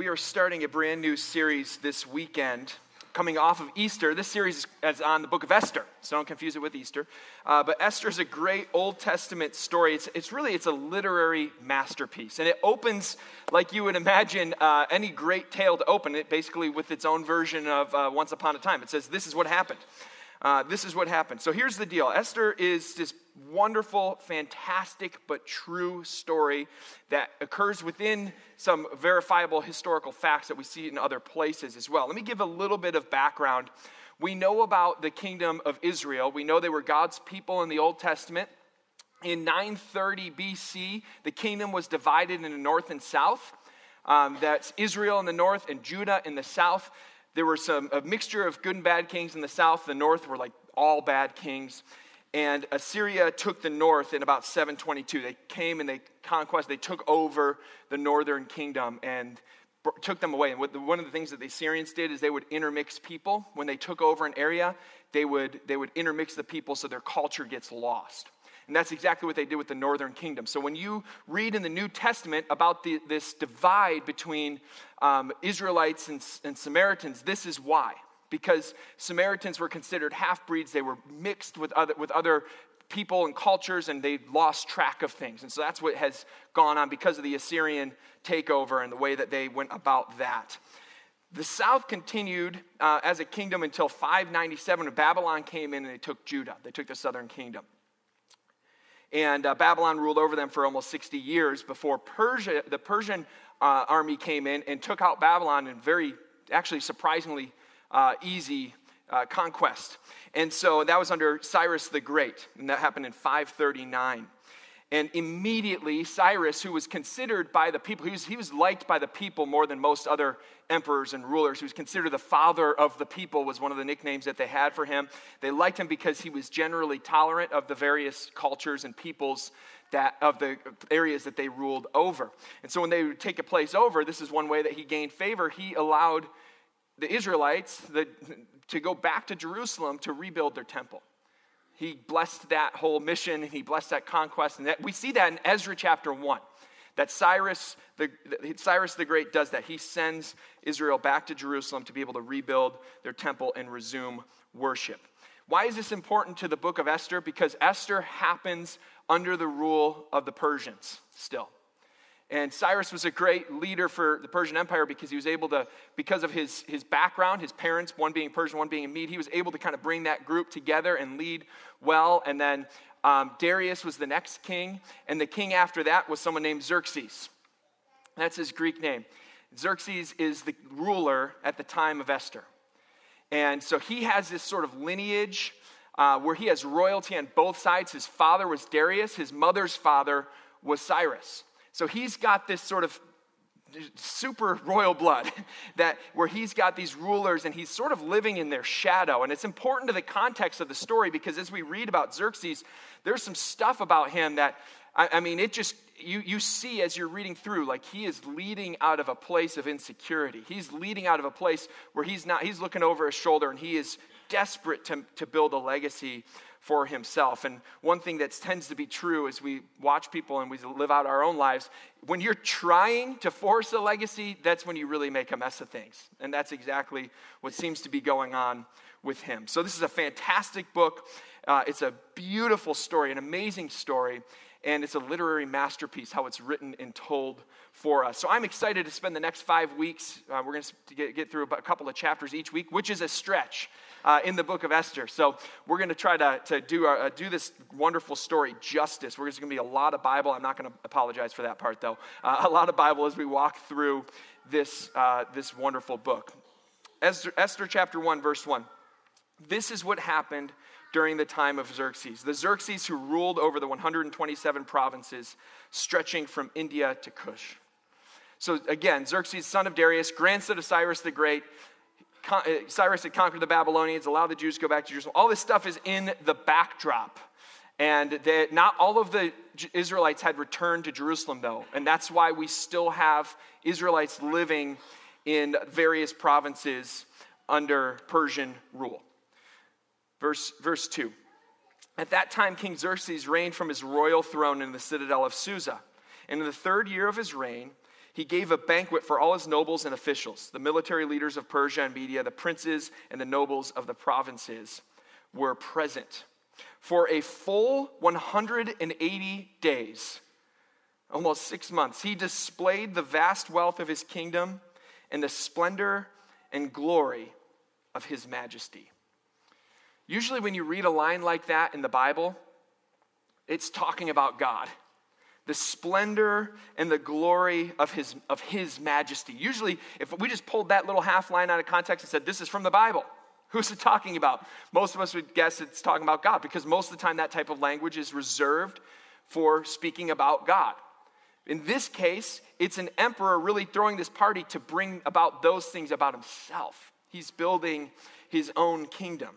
we are starting a brand new series this weekend coming off of Easter. This series is on the book of Esther, so don't confuse it with Easter. Uh, but Esther is a great Old Testament story. It's, it's, really it's a literary masterpiece, and it opens like you would imagine uh, any great tale to open. It basically with its own version of uh, Once Upon a Time. It says, "This is what happened." Uh, this is what happened. So here's the deal Esther is this wonderful, fantastic, but true story that occurs within some verifiable historical facts that we see in other places as well. Let me give a little bit of background. We know about the kingdom of Israel, we know they were God's people in the Old Testament. In 930 BC, the kingdom was divided into north and south. Um, that's Israel in the north and Judah in the south. There were some a mixture of good and bad kings in the south. The north were like all bad kings. And Assyria took the north in about 722. They came and they conquest, they took over the northern kingdom and took them away. And one of the things that the Assyrians did is they would intermix people. When they took over an area, they would, they would intermix the people so their culture gets lost. And that's exactly what they did with the northern kingdom. So when you read in the New Testament about the, this divide between um, Israelites and, and Samaritans, this is why. Because Samaritans were considered half breeds, they were mixed with other, with other people and cultures, and they lost track of things. And so that's what has gone on because of the Assyrian takeover and the way that they went about that. The south continued uh, as a kingdom until 597 when Babylon came in and they took Judah. They took the southern kingdom. And uh, Babylon ruled over them for almost 60 years before Persia, the Persian uh, army came in and took out Babylon in very, actually surprisingly uh, easy uh, conquest. And so that was under Cyrus the Great, and that happened in 539. And immediately, Cyrus, who was considered by the people, he was, he was liked by the people more than most other emperors and rulers. He was considered the father of the people, was one of the nicknames that they had for him. They liked him because he was generally tolerant of the various cultures and peoples that, of the areas that they ruled over. And so when they would take a place over, this is one way that he gained favor. He allowed the Israelites the, to go back to Jerusalem to rebuild their temple he blessed that whole mission and he blessed that conquest. And that, we see that in Ezra chapter 1 that Cyrus the, Cyrus the Great does that. He sends Israel back to Jerusalem to be able to rebuild their temple and resume worship. Why is this important to the book of Esther? Because Esther happens under the rule of the Persians still. And Cyrus was a great leader for the Persian Empire because he was able to, because of his, his background, his parents, one being Persian, one being a Mede, he was able to kind of bring that group together and lead well. And then um, Darius was the next king, and the king after that was someone named Xerxes. That's his Greek name. Xerxes is the ruler at the time of Esther. And so he has this sort of lineage uh, where he has royalty on both sides. His father was Darius, his mother's father was Cyrus. So he's got this sort of super royal blood that where he's got these rulers and he's sort of living in their shadow. And it's important to the context of the story because as we read about xerxes there's some stuff about him that i, I mean it just you, you see as you're reading through like he is leading out of a place of insecurity. He's leading out of a place where he's not he's looking over his shoulder and he is desperate to, to build a legacy for himself. And one thing that tends to be true as we watch people and we live out our own lives, when you're trying to force a legacy, that's when you really make a mess of things. And that's exactly what seems to be going on with him. So, this is a fantastic book. Uh, it's a beautiful story, an amazing story and it's a literary masterpiece how it's written and told for us. So I'm excited to spend the next five weeks. Uh, we're going to get, get through a couple of chapters each week, which is a stretch uh, in the book of Esther. So we're going to try to, do, our, uh, do this wonderful story justice. We're just going to be a lot of Bible. I'm not going to apologize for that part, though. Uh, a lot of Bible as we walk through this, uh, this wonderful book. Esther, Esther chapter 1, verse 1. This is what happened during the time of Xerxes. The Xerxes who ruled over the 127 provinces stretching from India to Kush. So again, Xerxes, son of Darius, grandson of Cyrus the Great, Uh, Cyrus had conquered the Babylonians, allowed the Jews to go back to Jerusalem. All this stuff is in the backdrop. And that not all of the Israelites had returned to Jerusalem, though. And that's why we still have Israelites living in various provinces under Persian rule. Verse, verse 2. At that time, King Xerxes reigned from his royal throne in the citadel of Susa. And in the third year of his reign, he gave a banquet for all his nobles and officials. The military leaders of Persia and Media, the princes and the nobles of the provinces were present. For a full 180 days, almost six months, he displayed the vast wealth of his kingdom and the splendor and glory of his majesty. Usually, when you read a line like that in the Bible, it's talking about God the splendor and the glory of his, of his majesty. Usually, if we just pulled that little half line out of context and said, This is from the Bible, who's it talking about? Most of us would guess it's talking about God because most of the time that type of language is reserved for speaking about God. In this case, it's an emperor really throwing this party to bring about those things about himself. He's building his own kingdom.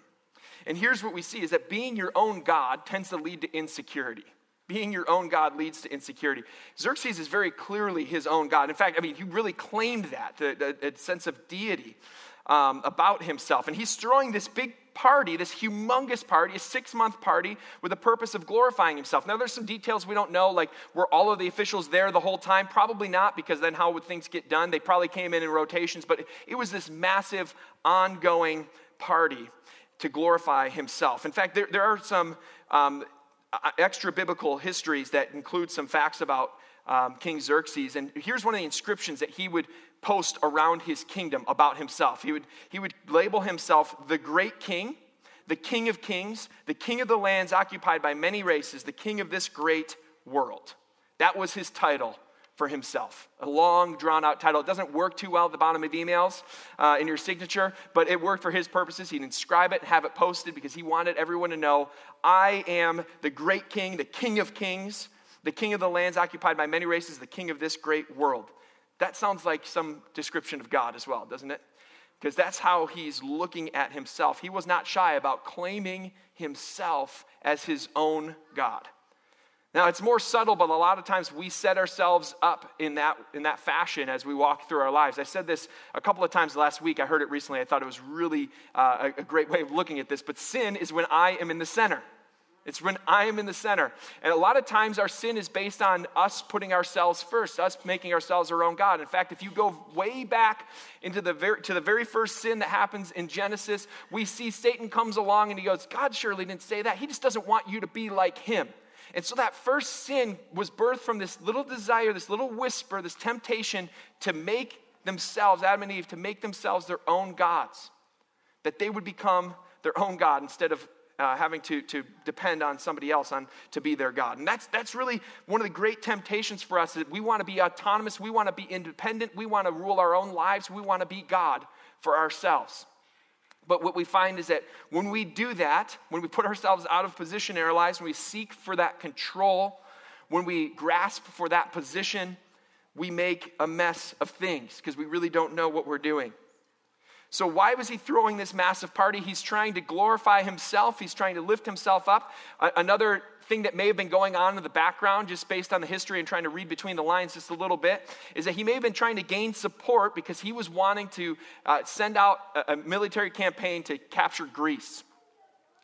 And here's what we see is that being your own God tends to lead to insecurity. Being your own God leads to insecurity. Xerxes is very clearly his own God. In fact, I mean, he really claimed that, a sense of deity um, about himself. And he's throwing this big party, this humongous party, a six month party, with the purpose of glorifying himself. Now, there's some details we don't know, like were all of the officials there the whole time? Probably not, because then how would things get done? They probably came in in rotations, but it was this massive, ongoing party to glorify himself. In fact, there, there are some um, extra biblical histories that include some facts about um, King Xerxes. And here's one of the inscriptions that he would post around his kingdom about himself. He would, he would label himself the great king, the king of kings, the king of the lands occupied by many races, the king of this great world. That was his title for himself. A long, drawn out title. It doesn't work too well at the bottom of emails uh, in your signature, but it worked for his purposes. He'd inscribe it and have it posted because he wanted everyone to know I am the great king, the king of kings, the king of the lands occupied by many races, the king of this great world. That sounds like some description of God as well, doesn't it? Because that's how he's looking at himself. He was not shy about claiming himself as his own God. Now, it's more subtle, but a lot of times we set ourselves up in that, in that fashion as we walk through our lives. I said this a couple of times last week. I heard it recently. I thought it was really uh, a, great way of looking at this. But sin is when I am in the center. It's when I am in the center. And a lot of times our sin is based on us putting ourselves first, us making ourselves our own God. In fact, if you go way back into the to the very first sin that happens in Genesis, we see Satan comes along and he goes, God surely didn't say that. He just doesn't want you to be like him. And so that first sin was birthed from this little desire, this little whisper, this temptation to make themselves, Adam and Eve, to make themselves their own gods. That they would become their own God instead of uh, having to, to depend on somebody else on to be their God. And that's, that's really one of the great temptations for us that we want to be autonomous, we want to be independent, we want to rule our own lives, we want to be God for ourselves. But what we find is that when we do that, when we put ourselves out of position in our lives, when we seek for that control, when we grasp for that position, we make a mess of things because we really don't know what we're doing. So, why was he throwing this massive party? He's trying to glorify himself, he's trying to lift himself up. Another thing that may have been going on in the background, just based on the history and trying to read between the lines just a little bit, is that he may have been trying to gain support because he was wanting to uh, send out a, a military campaign to capture Greece.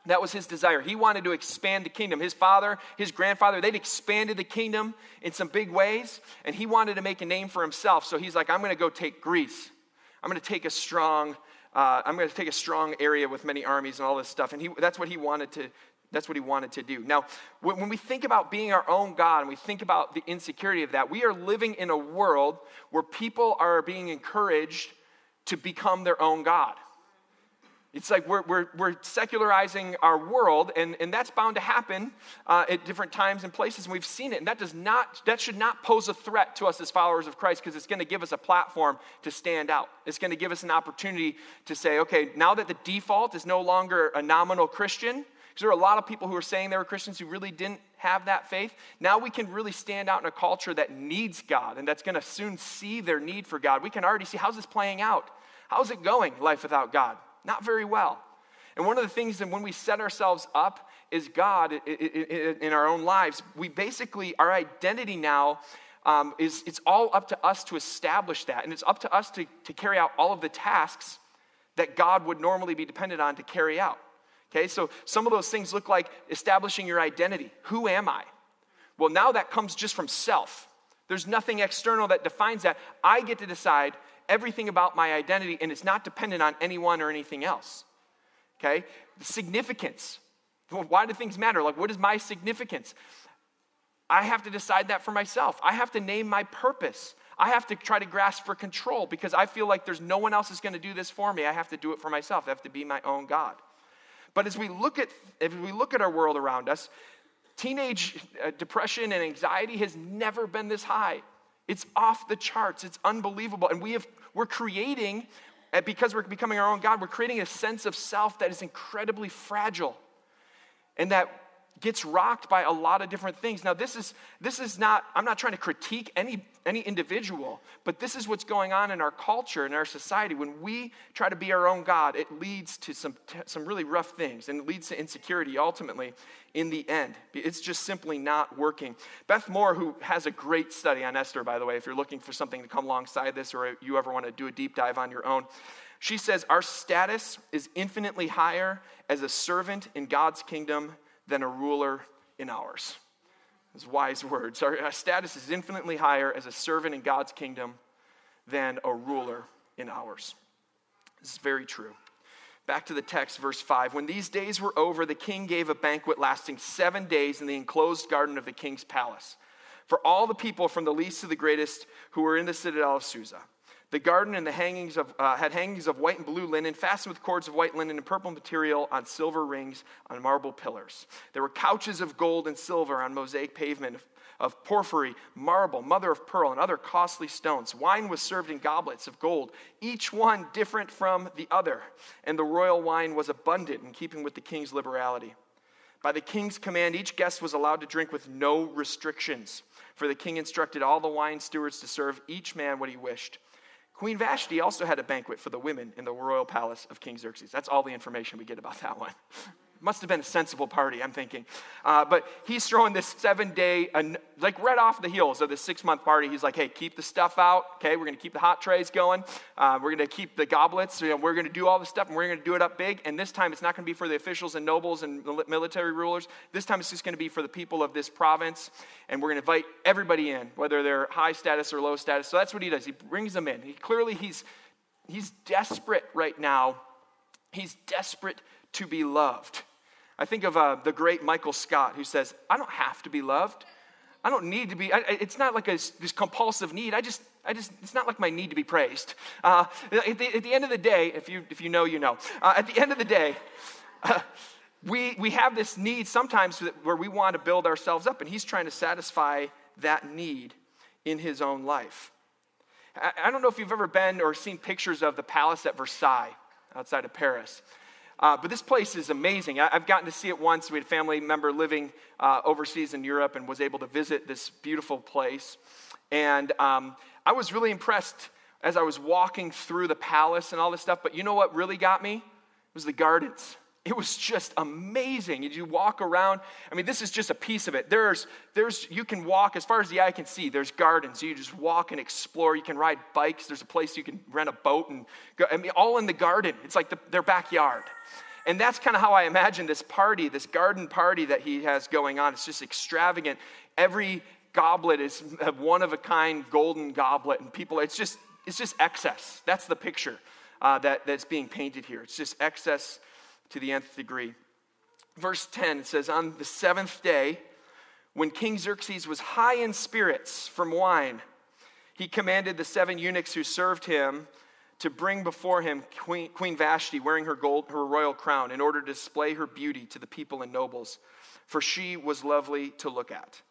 That was his desire. He wanted to expand the kingdom. His father, his grandfather, they'd expanded the kingdom in some big ways, and he wanted to make a name for himself. So he's like, I'm going to go take Greece. I'm going to take a strong, uh, I'm going to take a strong area with many armies and all this stuff. And he, that's what he wanted to, that's what he wanted to do. Now, when we think about being our own God and we think about the insecurity of that, we are living in a world where people are being encouraged to become their own God. It's like we're, we're, we're secularizing our world, and, and that's bound to happen uh, at different times and places, and we've seen it. And that, does not, that should not pose a threat to us as followers of Christ because it's going to give us a platform to stand out. It's going to give us an opportunity to say, okay, now that the default is no longer a nominal Christian, there are a lot of people who are saying they were Christians who really didn't have that faith. Now we can really stand out in a culture that needs God and that's going to soon see their need for God. We can already see how's this playing out? How's it going, life without God? Not very well. And one of the things that when we set ourselves up is God in our own lives, we basically, our identity now um, is it's all up to us to establish that. And it's up to us to, to carry out all of the tasks that God would normally be dependent on to carry out. Okay, so some of those things look like establishing your identity. Who am I? Well, now that comes just from self. There's nothing external that defines that. I get to decide everything about my identity, and it's not dependent on anyone or anything else. Okay? The significance. Why do things matter? Like, what is my significance? I have to decide that for myself. I have to name my purpose. I have to try to grasp for control because I feel like there's no one else is going to do this for me. I have to do it for myself. I have to be my own God. But as we look at if we look at our world around us, teenage uh, depression and anxiety has never been this high. It's off the charts. It's unbelievable. And we have we're creating because we're becoming our own God, we're creating a sense of self that is incredibly fragile and that gets rocked by a lot of different things. Now, this is, this is not, I'm not trying to critique any, any individual, but this is what's going on in our culture, in our society. When we try to be our own God, it leads to some, some really rough things and it leads to insecurity ultimately in the end. It's just simply not working. Beth Moore, who has a great study on Esther, by the way, if you're looking for something to come alongside this or you ever want to do a deep dive on your own, she says, Our status is infinitely higher as a servant in God's kingdom than a ruler in ours. Those wise words. Our, status is infinitely higher as a servant in God's kingdom than a ruler in ours. This is very true. Back to the text, verse 5. When these days were over, the king gave a banquet lasting seven days in the enclosed garden of the king's palace for all the people from the least to the greatest who were in the citadel of Susa. The garden and the hangings of, uh, had hangings of white and blue linen, fastened with cords of white linen and purple material on silver rings on marble pillars. There were couches of gold and silver on mosaic pavement of, of porphyry, marble, mother of pearl, and other costly stones. Wine was served in goblets of gold, each one different from the other. And the royal wine was abundant in keeping with the king's liberality. By the king's command, each guest was allowed to drink with no restrictions, for the king instructed all the wine stewards to serve each man what he wished. Queen Vashti also had a banquet for the women in the royal palace of King Xerxes. That's all the information we get about that one. Must have been a sensible party, I'm thinking. Uh, but he's throwing this seven day, like right off the heels of this six month party. He's like, hey, keep the stuff out. Okay, we're going to keep the hot trays going. Uh, we're going to keep the goblets. You know, we're going to do all the stuff and we're going to do it up big. And this time it's not going to be for the officials and nobles and military rulers. This time it's just going to be for the people of this province. And we're going to invite everybody in, whether they're high status or low status. So that's what he does. He brings them in. He, clearly, he's, he's desperate right now. He's desperate to be loved. I think of uh, the great Michael Scott who says, I don't have to be loved. I don't need to be, I, it's not like a, this compulsive need. I just, I just, it's not like my need to be praised. Uh, at, the, at, the, end of the day, if you, if you know, you know. Uh, at the end of the day, uh, we, we have this need sometimes where we want to build ourselves up, and he's trying to satisfy that need in his own life. I, I don't know if you've ever been or seen pictures of the palace at Versailles outside of Paris. Uh, but this place is amazing. I, have gotten to see it once. We had a family member living uh, overseas in Europe and was able to visit this beautiful place. And um, I was really impressed as I was walking through the palace and all this stuff. But you know what really got me? It was the gardens. It was just amazing. You walk around. I mean, this is just a piece of it. There's, there's, you can walk as far as the eye can see. There's gardens. You just walk and explore. You can ride bikes. There's a place you can rent a boat and go. I mean, all in the garden. It's like the, their backyard. And that's kind of how I imagine this party, this garden party that he has going on. It's just extravagant. Every goblet is a one of a kind golden goblet, and people, it's just, it's just excess. That's the picture uh, that, that's being painted here. It's just excess to the nth degree. Verse 10 says, On the seventh day, when King Xerxes was high in spirits from wine, he commanded the seven eunuchs who served him to bring before him Queen, Queen Vashti wearing her, gold, her royal crown in order to display her beauty to the people and nobles, for she was lovely to look at.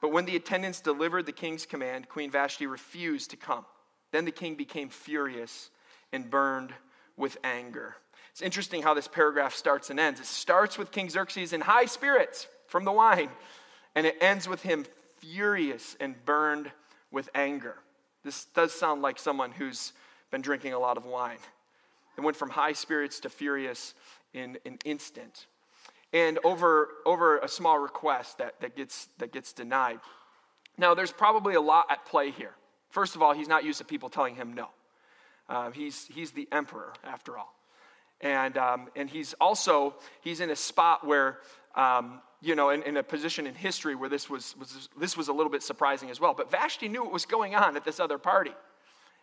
But when the attendants delivered the king's command, Queen Vashti refused to come. Then the king became furious and burned with anger. It's interesting how this paragraph starts and ends. It starts with King Xerxes in high spirits from the wine, and it ends with him furious and burned with anger. This does sound like someone who's been drinking a lot of wine. It went from high spirits to furious in an instant. And over, over a small request that, that, gets, that gets denied. Now, there's probably a lot at play here. First of all, he's not used to people telling him no. Uh, he's, he's the emperor, after all. And, um, and he's also, he's in a spot where, um, you know, in, in, a position in history where this was, was, this was a little bit surprising as well. But Vashti knew what was going on at this other party.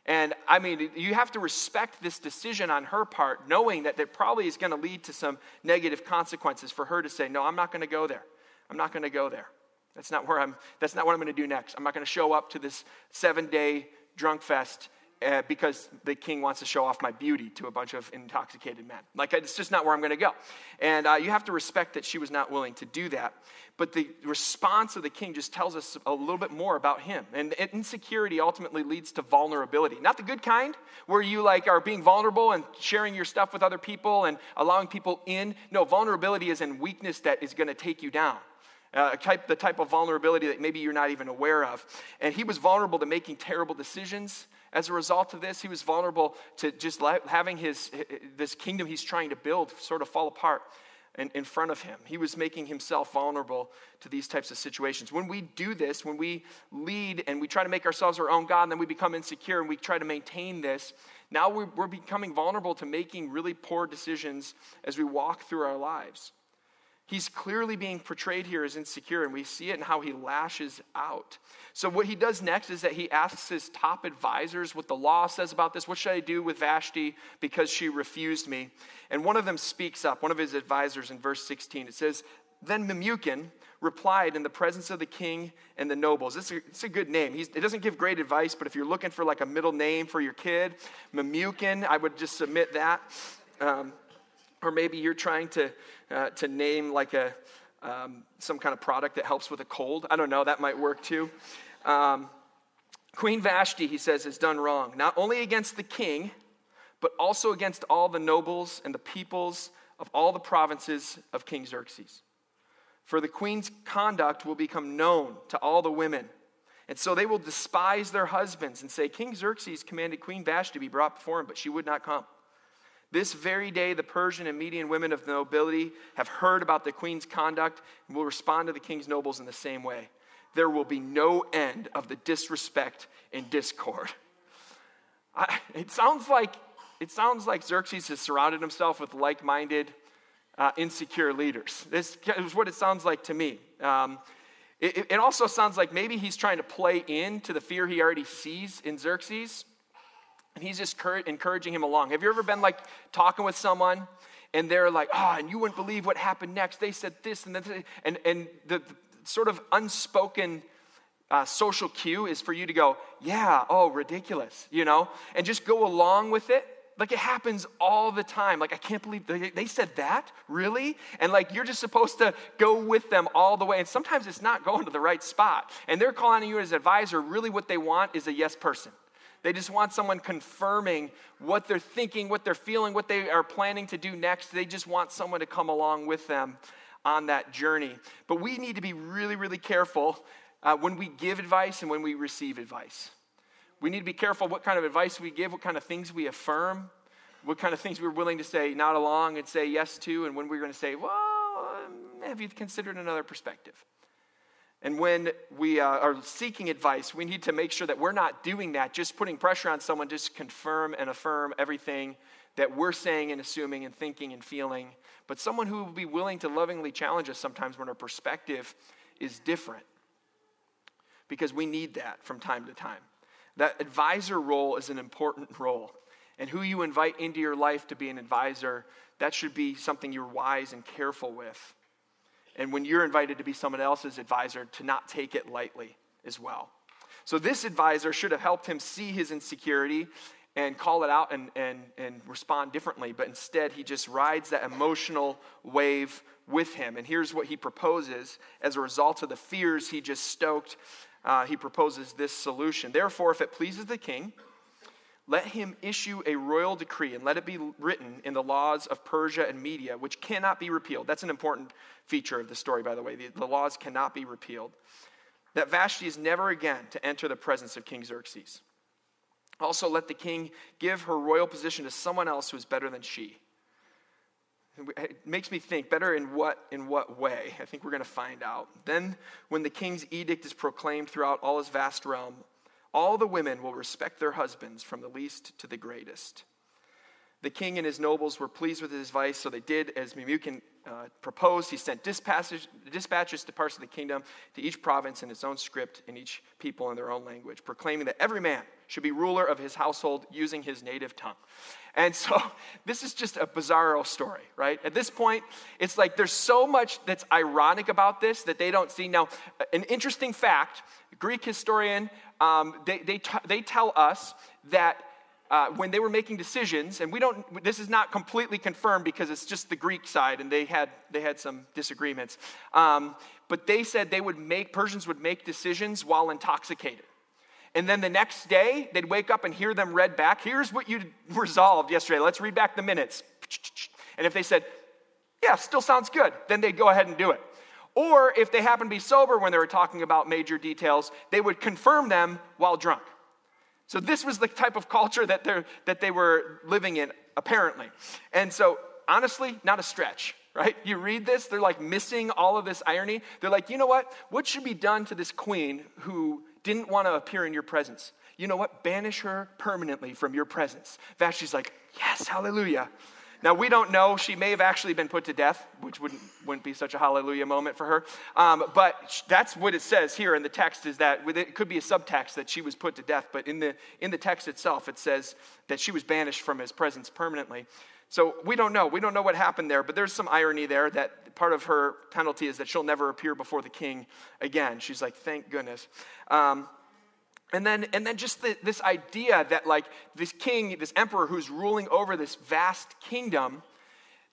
And I mean, you have to respect this decision on her part, knowing that it probably is going to lead to some negative consequences for her to say, No, I'm not going to go there. I'm not going to go there. That's not where I'm, that's not what I'm going to do next. I'm not going to show up to this seven day drunk fest uh, because the king wants to show off my beauty to a bunch of intoxicated men. Like, it's just not where I'm going to go. And uh, you have to respect that she was not willing to do that. But the response of the king just tells us a little bit more about him. And insecurity ultimately leads to vulnerability. Not the good kind, where you like are being vulnerable and sharing your stuff with other people and allowing people in. No, vulnerability is in weakness that is going to take you down. Uh, type, the type of vulnerability that maybe you're not even aware of. And he was vulnerable to making terrible decisions as a result of this, he was vulnerable to just having his, this kingdom he's trying to build sort of fall apart in, in front of him. He was making himself vulnerable to these types of situations. When we do this, when we lead and we try to make ourselves our own God, and then we become insecure and we try to maintain this, now we're, we're becoming vulnerable to making really poor decisions as we walk through our lives. He's clearly being portrayed here as insecure, and we see it in how he lashes out. So, what he does next is that he asks his top advisors what the law says about this. What should I do with Vashti because she refused me? And one of them speaks up, one of his advisors in verse 16. It says, Then Memucan replied in the presence of the king and the nobles. It's a, it's a good name. He's, it doesn't give great advice, but if you're looking for like a middle name for your kid, Memucan, I would just submit that. Um, or maybe you're trying to, uh, to name like a, um, some kind of product that helps with a cold. I don't know, that might work too. Um, Queen Vashti, he says, has done wrong, not only against the king, but also against all the nobles and the peoples of all the provinces of King Xerxes. For the queen's conduct will become known to all the women. And so they will despise their husbands and say, King Xerxes commanded Queen Vashti to be brought before him, but she would not come. This very day, the Persian and Median women of the nobility have heard about the queen's conduct and will respond to the king's nobles in the same way. There will be no end of the disrespect and discord. I, it sounds like it sounds like Xerxes has surrounded himself with like-minded, uh, insecure leaders. This is what it sounds like to me. Um, it, it also sounds like maybe he's trying to play into the fear he already sees in Xerxes and he's just encouraging him along. Have you ever been like talking with someone and they're like, oh, and you wouldn't believe what happened next. They said this and this. And, and the, the sort of unspoken uh, social cue is for you to go, yeah, oh, ridiculous, you know, and just go along with it. Like it happens all the time. Like, I can't believe they, they said that? Really? And like, you're just supposed to go with them all the way. And sometimes it's not going to the right spot. And they're calling you as advisor. Really, what they want is a yes person. They just want someone confirming what they're thinking, what they're feeling, what they are planning to do next. They just want someone to come along with them on that journey. But we need to be really, really careful uh, when we give advice and when we receive advice. We need to be careful what kind of advice we give, what kind of things we affirm, what kind of things we're willing to say not along and say yes to, and when we're going to say, well, um, have you considered another perspective? And when we uh, are seeking advice, we need to make sure that we're not doing that, just putting pressure on someone, just confirm and affirm everything that we're saying and assuming and thinking and feeling. But someone who will be willing to lovingly challenge us sometimes when our perspective is different. Because we need that from time to time. That advisor role is an important role. And who you invite into your life to be an advisor, that should be something you're wise and careful with and when you're invited to be someone else's advisor, to not take it lightly as well. So, this advisor should have helped him see his insecurity and call it out and, and, and respond differently, but instead he just rides that emotional wave with him. And here's what he proposes as a result of the fears he just stoked. Uh, he proposes this solution. Therefore, if it pleases the king, let him issue a royal decree and let it be written in the laws of Persia and Media, which cannot be repealed. That's an important feature of the story, by the way. The, the laws cannot be repealed. That Vashti is never again to enter the presence of King Xerxes. Also, let the king give her royal position to someone else who is better than she. It makes me think better in what in what way? I think we're going to find out. Then when the king's edict is proclaimed throughout all his vast realm, all the women will respect their husbands from the least to the greatest. The king and his nobles were pleased with his advice, so they did as Memucan uh, proposed. He sent dispatches, dispatches to parts of the kingdom, to each province in its own script, and each people in their own language, proclaiming that every man should be ruler of his household using his native tongue. And so this is just a bizarro story, right? At this point, it's like there's so much that's ironic about this that they don't see. Now, an interesting fact Greek historian, um, they, they, t- they tell us that uh, when they were making decisions, and we don't, this is not completely confirmed because it's just the Greek side, and they had they had some disagreements. Um, but they said they would make Persians would make decisions while intoxicated, and then the next day they'd wake up and hear them read back. Here's what you resolved yesterday. Let's read back the minutes. And if they said, "Yeah, still sounds good," then they'd go ahead and do it. Or if they happened to be sober when they were talking about major details, they would confirm them while drunk. So this was the type of culture that, that they were living in, apparently. And so, honestly, not a stretch, right? You read this, they're like missing all of this irony. They're like, you know what? What should be done to this queen who didn't want to appear in your presence? You know what? Banish her permanently from your presence. Vashti's like, yes, hallelujah. Now, we don't know. She may have actually been put to death, which wouldn't, wouldn't be such a hallelujah moment for her. Um, but that's what it says here in the text is that it could be a subtext that she was put to death. But in the, in the text itself, it says that she was banished from his presence permanently. So we don't know. We don't know what happened there, but there's some irony there that part of her penalty is that she'll never appear before the king again. She's like, thank goodness. Um, and then, and then just the, this idea that, like, this king, this emperor who's ruling over this vast kingdom,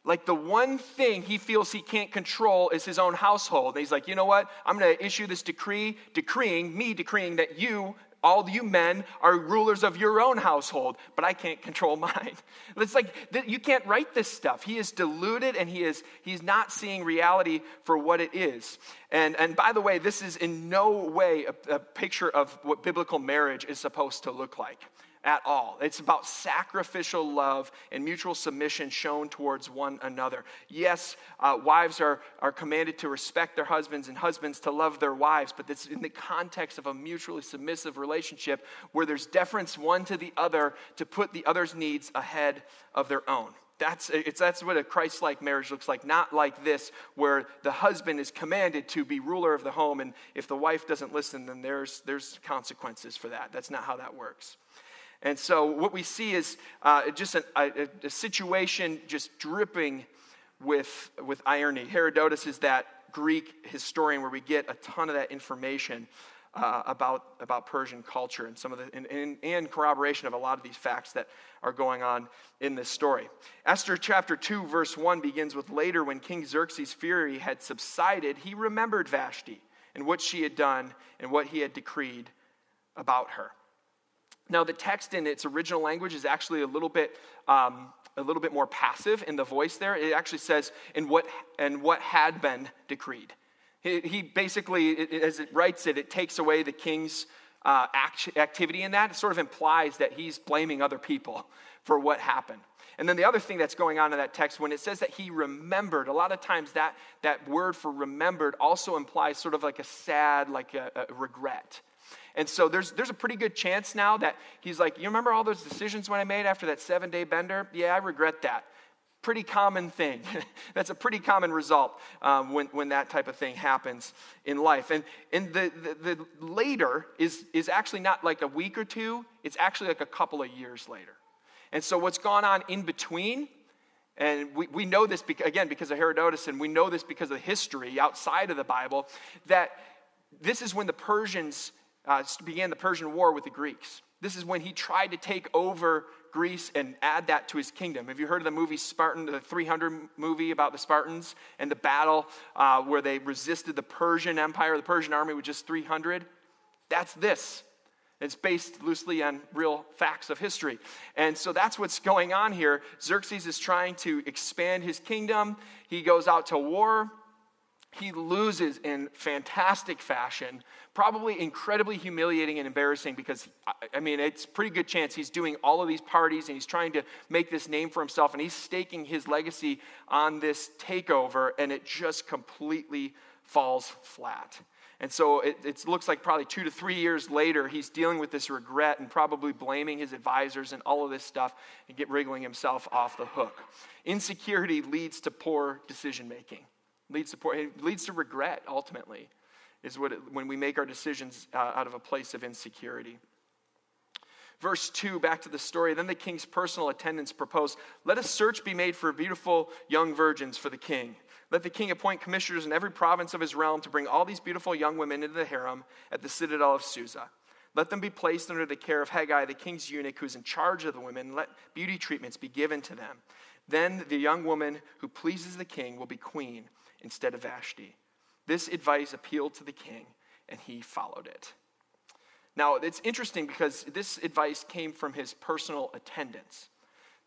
like, the one thing he feels he can't control is his own household. And he's like, you know what? I'm going to issue this decree, decreeing, me decreeing that you, all you men are rulers of your own household, but I can't control mine. It's like you can't write this stuff. He is deluded and he is he's not seeing reality for what it is. And, and by the way, this is in no way a, a picture of what biblical marriage is supposed to look like at all. It's about sacrificial love and mutual submission shown towards one another. Yes, uh, wives are, are commanded to respect their husbands and husbands to love their wives, but it's in the context of a mutually submissive relationship where there's deference one to the other to put the other's needs ahead of their own. That's, it's, that's what a Christ like marriage looks like, not like this, where the husband is commanded to be ruler of the home, and if the wife doesn't listen, then there's, there's consequences for that. That's not how that works. And so what we see is uh, just a, a, a, situation just dripping with, with irony. Herodotus is that Greek historian where we get a ton of that information uh, about, about Persian culture and some of the and, and, and, corroboration of a lot of these facts that are going on in this story. Esther chapter 2, verse 1 begins with later when King Xerxes' fury had subsided, he remembered Vashti and what she had done and what he had decreed about her. Now, the text in its original language is actually a little bit, um, a little bit more passive in the voice there. It actually says, "and what and what had been decreed." He, he basically, as it writes it, it takes away the king's uh, act, activity in that. It sort of implies that he's blaming other people for what happened. And then the other thing that's going on in that text, when it says that he remembered, a lot of times that, that word for remembered also implies sort of like a sad, like a, a regret. And so there's, there's a pretty good chance now that he's like, You remember all those decisions when I made after that seven day bender? Yeah, I regret that. Pretty common thing. That's a pretty common result um, when, when that type of thing happens in life. And, and the, the, the later is, is actually not like a week or two, it's actually like a couple of years later. And so what's gone on in between and we, we know this, again, because of Herodotus, and we know this because of history outside of the Bible, that this is when the Persians uh, began the Persian War with the Greeks. This is when he tried to take over Greece and add that to his kingdom. Have you heard of the movie Spartan, the 300 movie about the Spartans and the battle uh, where they resisted the Persian Empire, the Persian army with just 300? That's this. It's based loosely on real facts of history. And so that's what's going on here. Xerxes is trying to expand his kingdom. He goes out to war he loses in fantastic fashion, probably incredibly humiliating and embarrassing because, I mean, it's pretty good chance he's doing all of these parties and he's trying to make this name for himself and he's staking his legacy on this takeover and it just completely falls flat. And so it, it, looks like probably two to three years later, he's dealing with this regret and probably blaming his advisors and all of this stuff and get wriggling himself off the hook. Insecurity leads to poor decision making, leads to poor, leads to regret ultimately, is what it, when we make our decisions uh, out of a place of insecurity. Verse 2, back to the story. Then the king's personal attendants proposed, Let a search be made for beautiful young virgins for the king. Let the king appoint commissioners in every province of his realm to bring all these beautiful young women into the harem at the citadel of Susa. Let them be placed under the care of Hegai, the king's eunuch, who's in charge of the women. Let beauty treatments be given to them. Then the young woman who pleases the king will be queen instead of Vashti. This advice appealed to the king, and he followed it. Now, it's interesting because this advice came from his personal attendants.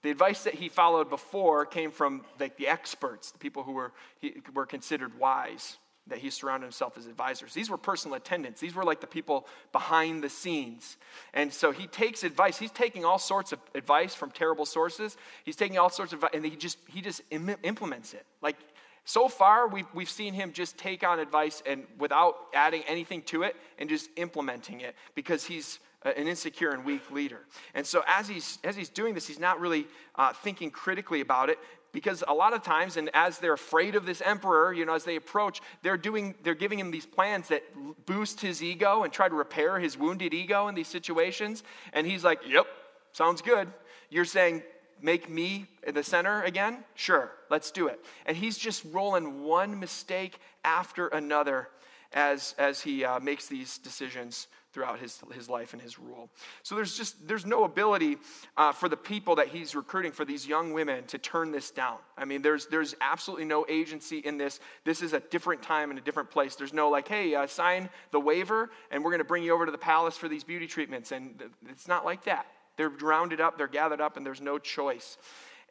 The advice that he followed before came from like the experts, the people who were, he, were considered wise, that he surrounded himself as advisors. These were personal attendants. These were like the people behind the scenes. And so he takes advice. He's taking all sorts of advice from terrible sources. He's taking all sorts of and he just he just Im- implements it. Like so far, we've, we've seen him just take on advice and without adding anything to it and just implementing it because he's an insecure and weak leader. And so, as he's, as he's doing this, he's not really uh, thinking critically about it because a lot of times and as they're afraid of this emperor you know as they approach they're doing they're giving him these plans that boost his ego and try to repair his wounded ego in these situations and he's like yep sounds good you're saying make me the center again? Sure, let's do it. And he's just rolling one mistake after another as, as he uh, makes these decisions throughout his, his life and his rule. So there's just there's no ability uh, for the people that he's recruiting for these young women to turn this down. I mean, there's there's absolutely no agency in this. This is a different time and a different place. There's no like, hey, uh, sign the waiver, and we're going to bring you over to the palace for these beauty treatments. And it's not like that. They're rounded up, they're gathered up, and there's no choice.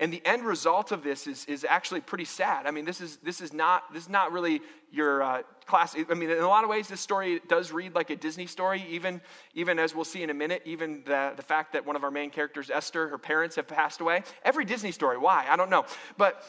And the end result of this is, is actually pretty sad. I mean, this is, this is, not, this is not really your uh, class. I mean, in a lot of ways, this story does read like a Disney story, even, even as we'll see in a minute, even the, the fact that one of our main characters, Esther, her parents have passed away. Every Disney story, why? I don't know. But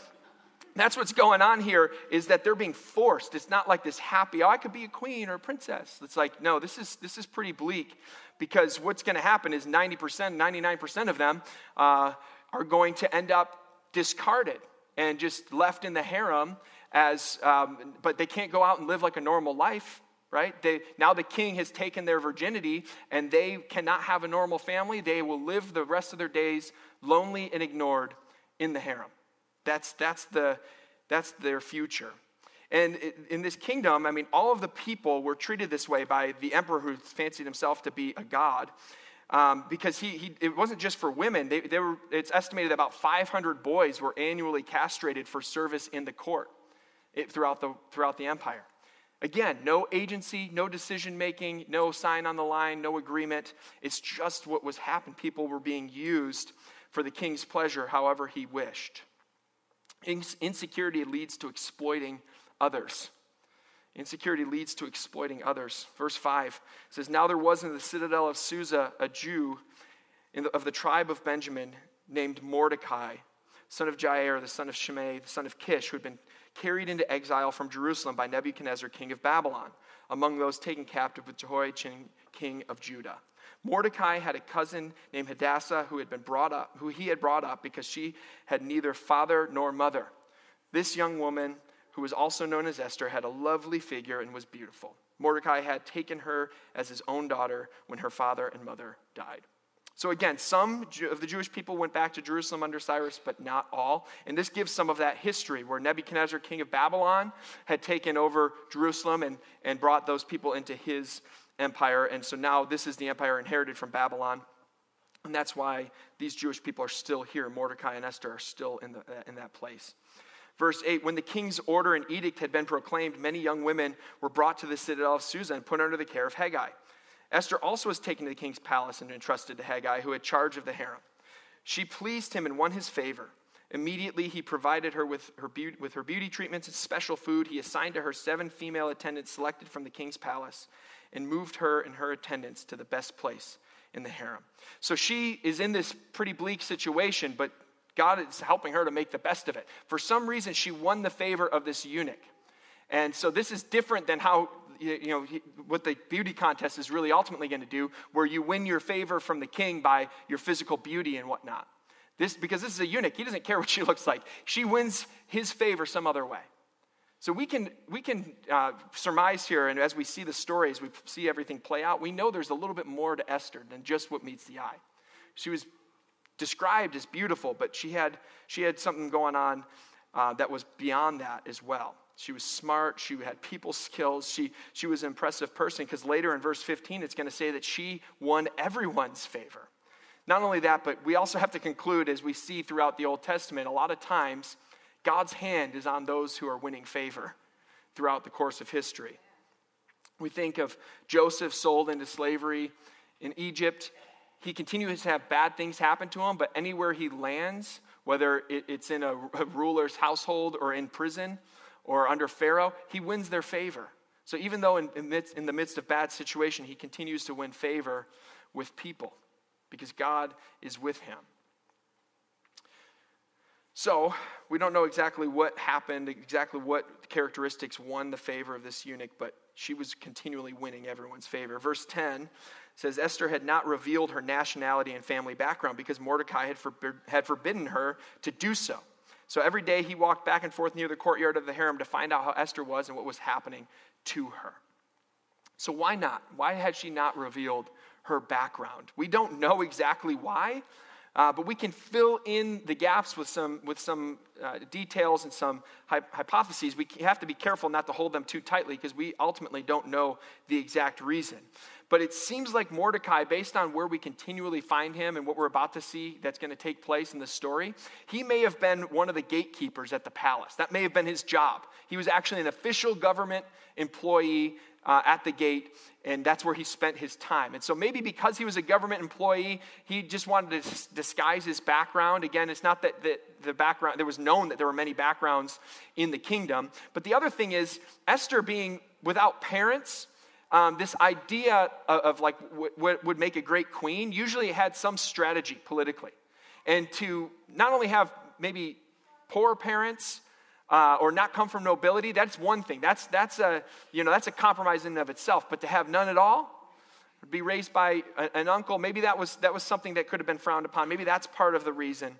that's what's going on here is that they're being forced. It's not like this happy, oh, I could be a queen or a princess. It's like, no, this is, this is pretty bleak because what's going to happen is 90%, 99% of them uh, are going to end up discarded and just left in the harem as, um, but they can't go out and live like a normal life right? They, now the king has taken their virginity and they cannot have a normal family. They will live the rest of their days lonely and ignored in the harem. That's, that's, the, that's their future. And in this kingdom, I mean, all of the people were treated this way by the emperor who fancied himself to be a god. Um, because he, he, it wasn't just for women. They, they were, it's estimated about 500 boys were annually castrated for service in the court it, throughout, the, throughout the empire. Again, no agency, no decision making, no sign on the line, no agreement. It's just what was happening. People were being used for the king's pleasure however he wished. Insecurity leads to exploiting others. Insecurity leads to exploiting others. Verse 5 says, Now there was in the citadel of Susa a Jew the, of the tribe of Benjamin named Mordecai, son of Jair, the son of Shimei, the son of Kish, who had been carried into exile from Jerusalem by Nebuchadnezzar, king of Babylon, among those taken captive with Jehoiachin, king of Judah. Mordecai had a cousin named Hadassah who had been brought up, who he had brought up because she had neither father nor mother. This young woman who was also known as Esther, had a lovely figure and was beautiful. Mordecai had taken her as his own daughter when her father and mother died. So, again, some of the Jewish people went back to Jerusalem under Cyrus, but not all. And this gives some of that history where Nebuchadnezzar, king of Babylon, had taken over Jerusalem and, and brought those people into his empire. And so now this is the empire inherited from Babylon. And that's why these Jewish people are still here. Mordecai and Esther are still in, the, uh, in that place. Verse 8 When the king's order and edict had been proclaimed, many young women were brought to the citadel of Susa and put under the care of Hegai. Esther also was taken to the king's palace and entrusted to Hegai, who had charge of the harem. She pleased him and won his favor. Immediately, he provided her with her, beauty, with her beauty treatments and special food. He assigned to her seven female attendants selected from the king's palace and moved her and her attendants to the best place in the harem. So she is in this pretty bleak situation, but God is helping her to make the best of it. For some reason, she won the favor of this eunuch. And so this is different than how you know, what the beauty contest is really ultimately going to do, where you win your favor from the king by your physical beauty and whatnot. This, because this is a eunuch, he doesn't care what she looks like. She wins his favor some other way. So we can, we can uh, surmise here, and as we see the stories, we see everything play out, we know there's a little bit more to Esther than just what meets the eye. She was described as beautiful, but she had, she had something going on uh, that was beyond that as well. She was smart. She had people skills. She, she was an impressive person because later in verse 15, it's going to say that she won everyone's favor. Not only that, but we also have to conclude, as we see throughout the Old Testament, a lot of times God's hand is on those who are winning favor throughout the course of history. We think of Joseph sold into slavery in Egypt. He continues to have bad things happen to him, but anywhere he lands, whether it's in a ruler's household or in prison or under Pharaoh, he wins their favor. So even though in, the midst of bad situation, he continues to win favor with people because God is with him. So, we don't know exactly what happened, exactly what characteristics won the favor of this eunuch, but she was continually winning everyone's favor. Verse 10 says Esther had not revealed her nationality and family background because Mordecai had, forbid, had forbidden her to do so. So every day he walked back and forth near the courtyard of the harem to find out how Esther was and what was happening to her. So, why not? Why had she not revealed her background. We don't know exactly why, uh, but we can fill in the gaps with some, with some uh, details and some hy- hypotheses. We have to be careful not to hold them too tightly because we ultimately don't know the exact reason. But it seems like Mordecai, based on where we continually find him and what we're about to see that's going to take place in the story, he may have been one of the gatekeepers at the palace. That may have been his job. He was actually an official government employee uh, at the gate, and that's where he spent his time. And so maybe because he was a government employee, he just wanted to disguise his background. Again, it's not that the, the background, there was known that there were many backgrounds in the kingdom. But the other thing is, Esther being without parents, um, this idea of, of like what would make a great queen usually had some strategy politically. And to not only have maybe poor parents, uh, or not come from nobility, that's one thing. That's, that's, a, you know, that's a compromise in and of itself. But to have none at all, be raised by an uncle, maybe that was, that was something that could have been frowned upon. Maybe that's part of the reason.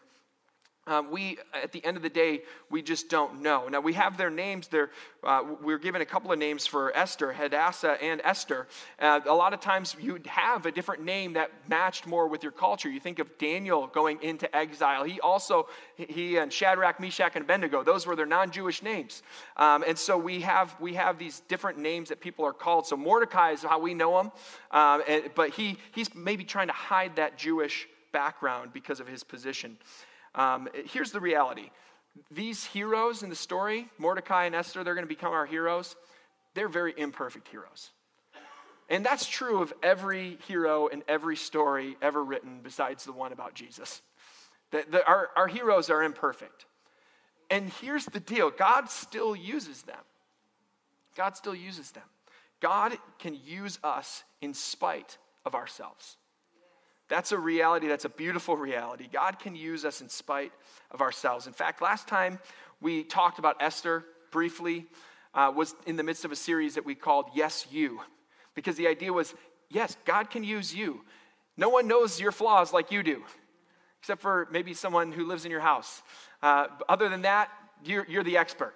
Um, we, at the end of the day, we just don't know. Now, we have their names. There, uh, we're given a couple of names for Esther, Hadassah, and Esther. Uh, a lot of times you'd have a different name that matched more with your culture. You think of Daniel going into exile. He also, he and Shadrach, Meshach, and Abednego, those were their non Jewish names. Um, and so we have, we have these different names that people are called. So Mordecai is how we know him, um, and, but he, he's maybe trying to hide that Jewish background because of his position. Um, here's the reality these heroes in the story, Mordecai and Esther, they're going to become our heroes. They're very imperfect heroes. And that's true of every hero in every story ever written besides the one about Jesus. The, the, our, our heroes are imperfect. And here's the deal God still uses them. God still uses them. God can use us in spite of ourselves. That's a reality, that's a beautiful reality. God can use us in spite of ourselves. In fact, last time we talked about Esther briefly uh, was in the midst of a series that we called Yes, You. Because the idea was, yes, God can use you. No one knows your flaws like you do, except for maybe someone who lives in your house. Uh, other than that, you're, you're the expert.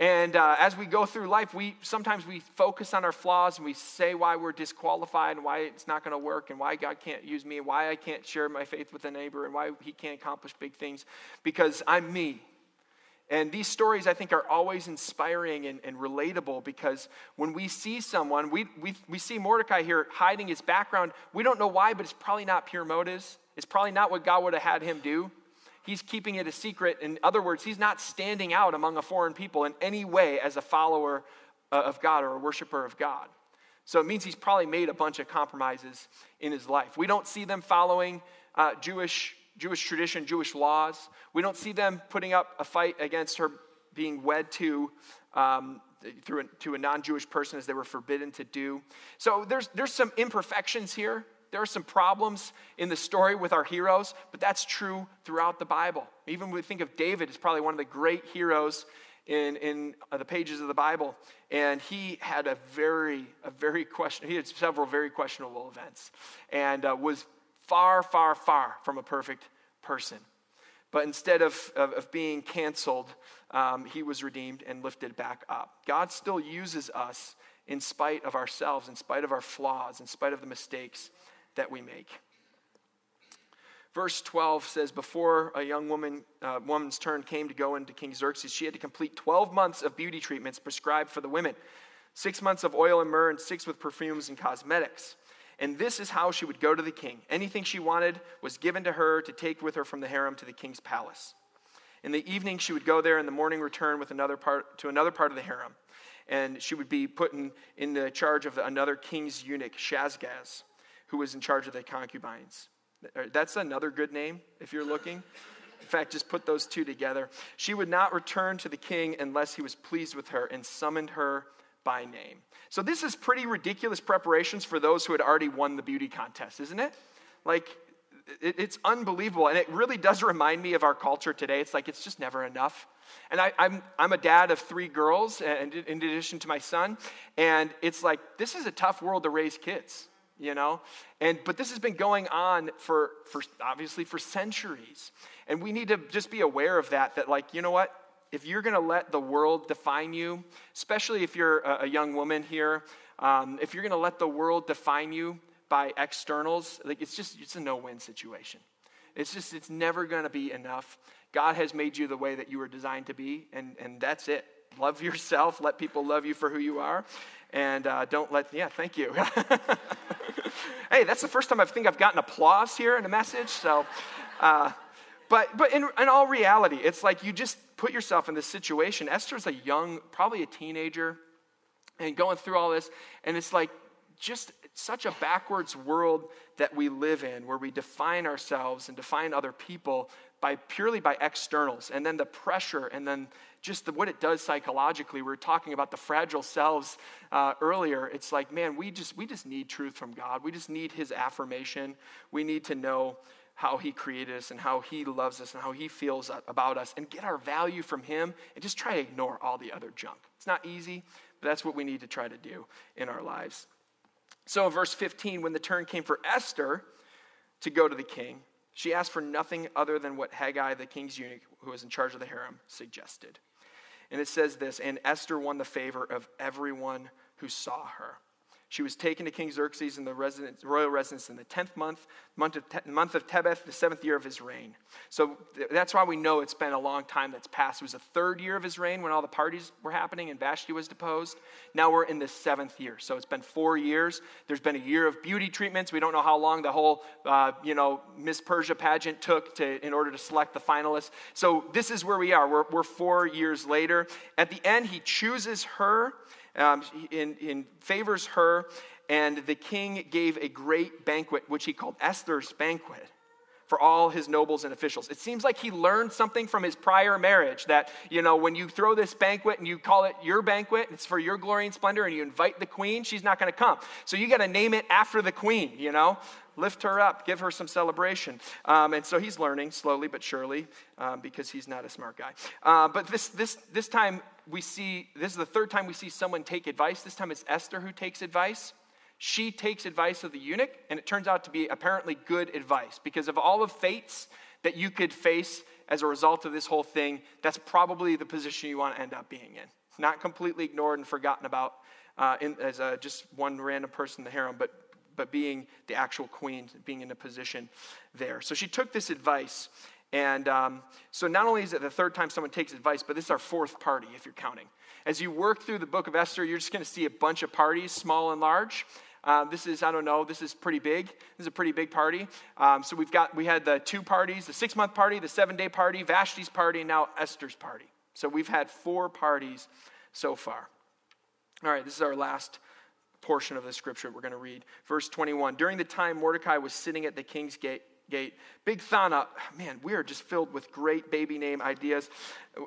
And uh, as we go through life, we sometimes we focus on our flaws and we say why we're disqualified and why it's not going to work and why God can't use me and why I can't share my faith with a neighbor and why he can't accomplish big things because I'm me. And these stories, I think, are always inspiring and, and relatable because when we see someone, we, we, we see Mordecai here hiding his background. We don't know why, but it's probably not pure motives. It's probably not what God would have had him do he's keeping it a secret. In other words, he's not standing out among a foreign people in any way as a follower uh, of God or a worshiper of God. So it means he's probably made a bunch of compromises in his life. We don't see them following uh, Jewish, Jewish tradition, Jewish laws. We don't see them putting up a fight against her being wed to um, through a, to a non-Jewish person as they were forbidden to do. So there's, there's some imperfections here. There are some problems in the story with our heroes, but that's true throughout the Bible. Even when we think of David, as probably one of the great heroes in, in uh, the pages of the Bible, and he had a very, a very question. He had several very questionable events, and uh, was far, far, far from a perfect person. But instead of, of, of being canceled, um, he was redeemed and lifted back up. God still uses us in spite of ourselves, in spite of our flaws, in spite of the mistakes that we make. Verse 12 says, Before a young woman, uh, woman's turn came to go into King Xerxes, she had to complete 12 months of beauty treatments prescribed for the women six months of oil and myrrh, and six with perfumes and cosmetics. And this is how she would go to the king. Anything she wanted was given to her to take with her from the harem to the king's palace. In the evening, she would go there, in the morning, return with another part, to another part of the harem. And she would be put in, in the charge of the, another king's eunuch, Shaashgaz, who was in charge of the concubines. That's another good name if you're looking. In fact, just put those two together. She would not return to the king unless he was pleased with her and summoned her by name. So, this is pretty ridiculous preparations for those who had already won the beauty contest, isn't it? Like, it, it's unbelievable. And it really does remind me of our culture today. It's like it's just never enough. And I, am I'm, I'm a dad of three girls, and in addition to my son. And it's like, this is a tough world to raise kids you know? And but this has been going on for for obviously for centuries. And we need to just be aware of that that like you know what? If you're going to let the world define you especially if you're a, a young woman here um, if you're going to let the world define you by externals like it's just it's a no-win situation. It's just it's never going to be enough. God has made you the way that you were designed to be and and that's it. Love yourself. Let people love you for who you are and uh, don't let yeah thank you. Hey that's the first time i think i've gotten applause here in a message so uh, but but in, in all reality it's like you just put yourself in this situation. Esther's a young probably a teenager and going through all this and it's like just such a backwards world that we live in where we define ourselves and define other people by purely by externals and then the pressure and then just the, what it does psychologically we were talking about the fragile selves uh, earlier. It's like man we just we just need truth from god. We just need his affirmation. We need to know how he created us and how he loves us and how he feels about us and get our value from him and just try to ignore all the other junk. It's not easy but that's what we need to try to do in our lives. So in verse 15 when the turn came for esther to go to the king she asked for nothing other than what Hegai, the king's eunuch, who was in charge of the harem, suggested. And it says this And Esther won the favor of everyone who saw her. She was taken to King Xerxes in the residence, royal residence in the 10th month, month of, te- month of Tebeth, the seventh year of his reign. So th- that's why we know it's been a long time that's passed. It was the third year of his reign when all the parties were happening and Vashti was deposed. Now we're in the seventh year. So it's been four years. There's been a year of beauty treatments. We don't know how long the whole, uh, you know, Miss Persia pageant took to, in order to select the finalists. So this is where we are. We're, we're four years later. At the end, he chooses her um, favors her, and the king gave a great banquet, which he called Esther's banquet for all his nobles and officials. It seems like he learned something from his prior marriage that, you know, when you throw this banquet and you call it your banquet, it's for your glory and splendor, and you invite the queen, she's not going to come. So you got to name it after the queen, you know? Lift her up, give her some celebration. Um, and so he's learning slowly but surely um, because he's not a smart guy. Uh, but this, this, this time we see, this is the third time we see someone take advice. This time it's Esther who takes advice. She takes advice of the eunuch, and it turns out to be apparently good advice because of all of fates that you could face as a result of this whole thing, that's probably the position you want to end up being in. Not completely ignored and forgotten about uh, in, as a, just one random person in the harem, but, but being the actual queen, being in a position there. So she took this advice. And um, so not only is it the third time someone takes advice, but this is our fourth party, if you're counting. As you work through the book of Esther, you're just going to see a bunch of parties, small and large. Um, this is, I don't know, this is pretty big. This is a pretty big party. Um, so we've got, we had the two parties, the six month party, the seven day party, Vashti's party, and now Esther's party. So we've had four parties so far. All right, this is our last portion of the scripture we're going to read. Verse 21 During the time Mordecai was sitting at the king's gate, gate. Bigthana, man, we are just filled with great baby name ideas.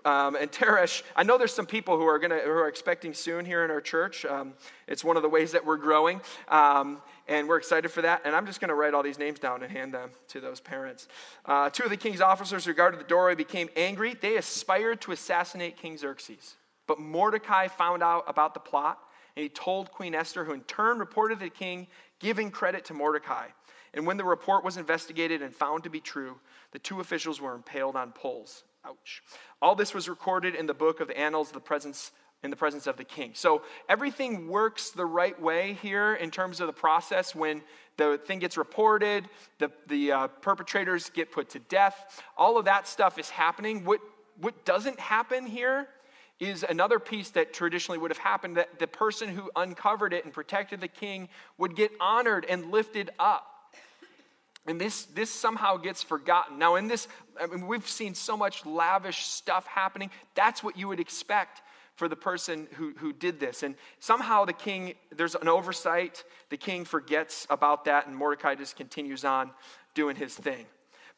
Um, and Teresh, I know there's some people who are gonna who are expecting soon here in our church. Um, it's one of the ways that we're growing, um, and we're excited for that. And I'm just going to write all these names down and hand them to those parents. Uh, two of the king's officers who guarded the doorway became angry. They aspired to assassinate King Xerxes, but Mordecai found out about the plot. And he told Queen Esther, who in turn reported to the king, giving credit to Mordecai. And when the report was investigated and found to be true, the two officials were impaled on poles. Ouch. All this was recorded in the book of the Annals of the Presence in the presence of the king. So everything works the right way here in terms of the process when the thing gets reported, the, the uh, perpetrators get put to death. All of that stuff is happening. What, what doesn't happen here is another piece that traditionally would have happened that the person who uncovered it and protected the king would get honored and lifted up. And this, this somehow gets forgotten. Now, in this, I mean, we've seen so much lavish stuff happening. That's what you would expect for the person who, who did this. And somehow the king, there's an oversight. The king forgets about that, and Mordecai just continues on doing his thing.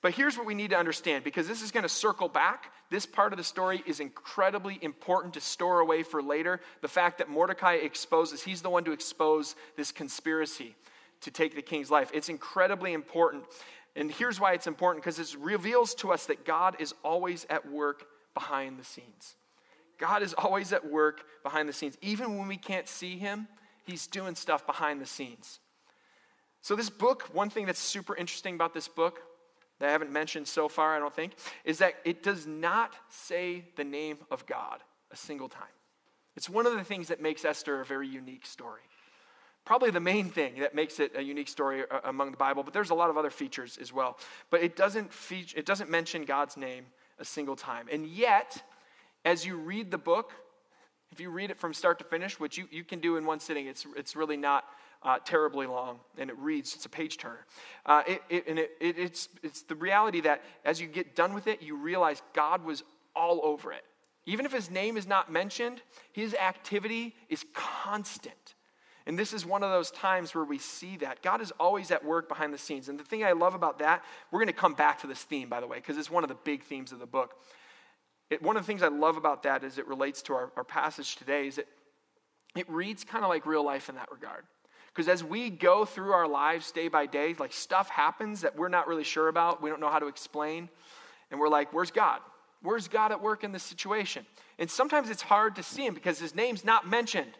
But here's what we need to understand because this is going to circle back. This part of the story is incredibly important to store away for later. The fact that Mordecai exposes, he's the one to expose this conspiracy to take the king's life. It's incredibly important. And here's why it's important because it reveals to us that God is always at work behind the scenes. God is always at work behind the scenes. Even when we can't see him, he's doing stuff behind the scenes. So, this book, one thing that's super interesting about this book that I haven't mentioned so far, I don't think, is that it does not say the name of God a single time. It's one of the things that makes Esther a very unique story probably the main thing that makes it a unique story uh, among the Bible, but there's a lot of other features as well. But it doesn't, feature, it doesn't mention God's name a single time. And yet, as you read the book, if you read it from start to finish, which you, you can do in one sitting, it's, it's really not uh, terribly long, and it reads, it's a page turner. Uh, it, it, and it, it's, it's the reality that as you get done with it, you realize God was all over it. Even if his name is not mentioned, his activity is constant. And this is one of those times where we see that. God is always at work behind the scenes. And the thing I love about that, we're going to come back to this theme, by the way, because it's one of the big themes of the book. It, one of the things I love about that as it relates to our, our passage today is that it reads kind of like real life in that regard. Because as we go through our lives day by day, like stuff happens that we're not really sure about, we don't know how to explain, and we're like, where's God? Where's God at work in this situation? And sometimes it's hard to see him because his name's not mentioned.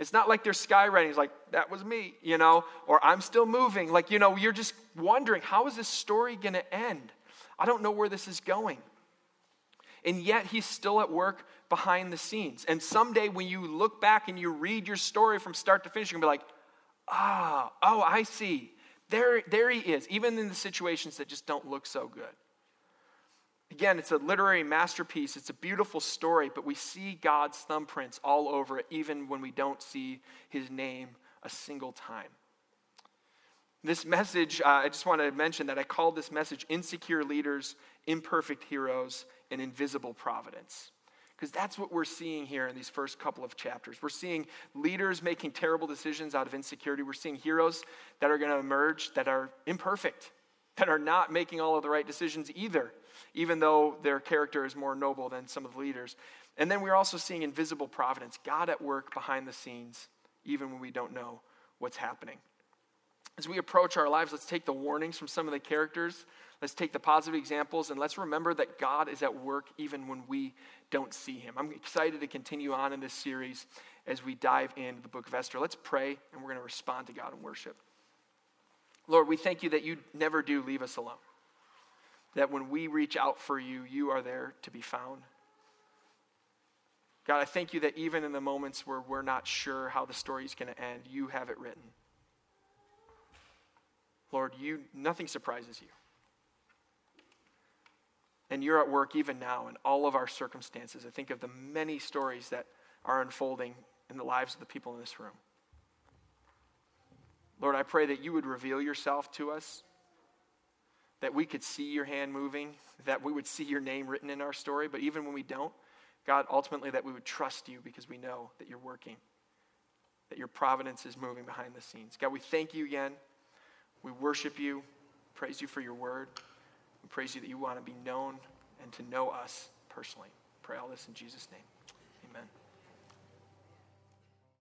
It's not like they're skywriting. It's like, that was me, you know, or I'm still moving. Like, you know, you're just wondering, how is this story going to end? I don't know where this is going. And yet, he's still at work behind the scenes. And someday, when you look back and you read your story from start to finish, you're going to be like, ah, oh, I see. There, there he is, even in the situations that just don't look so good. Again, it's a literary masterpiece. It's a beautiful story, but we see God's thumbprints all over it, even when we don't see his name a single time. This message, uh, I just want to mention that I called this message Insecure Leaders, Imperfect Heroes, and Invisible Providence. Because that's what we're seeing here in these first couple of chapters. We're seeing leaders making terrible decisions out of insecurity. We're seeing heroes that are going to emerge that are imperfect, that are not making all of the right decisions either even though their character is more noble than some of the leaders. And then we're also seeing invisible providence, God at work behind the scenes, even when we don't know what's happening. As we approach our lives, let's take the warnings from some of the characters. Let's take the positive examples and let's remember that God is at work even when we don't see him. I'm excited to continue on in this series as we dive into the book of Esther. Let's pray and we're going to respond to God in worship. Lord, we thank you that you never do leave us alone that when we reach out for you, you are there to be found. God, I thank you that even in the moments where we're not sure how the story is going to end, you have it written. Lord, you nothing surprises you. And you're at work even now in all of our circumstances. I think of the many stories that are unfolding in the lives of the people in this room. Lord, I pray that you would reveal yourself to us that we could see your hand moving, that we would see your name written in our story. But even when we don't, God, ultimately, that we would trust you because we know that you're working, that your providence is moving behind the scenes. God, we thank you again. We worship you. praise you for your word. We praise you that you want to be known and to know us personally. Pray all this in Jesus' name.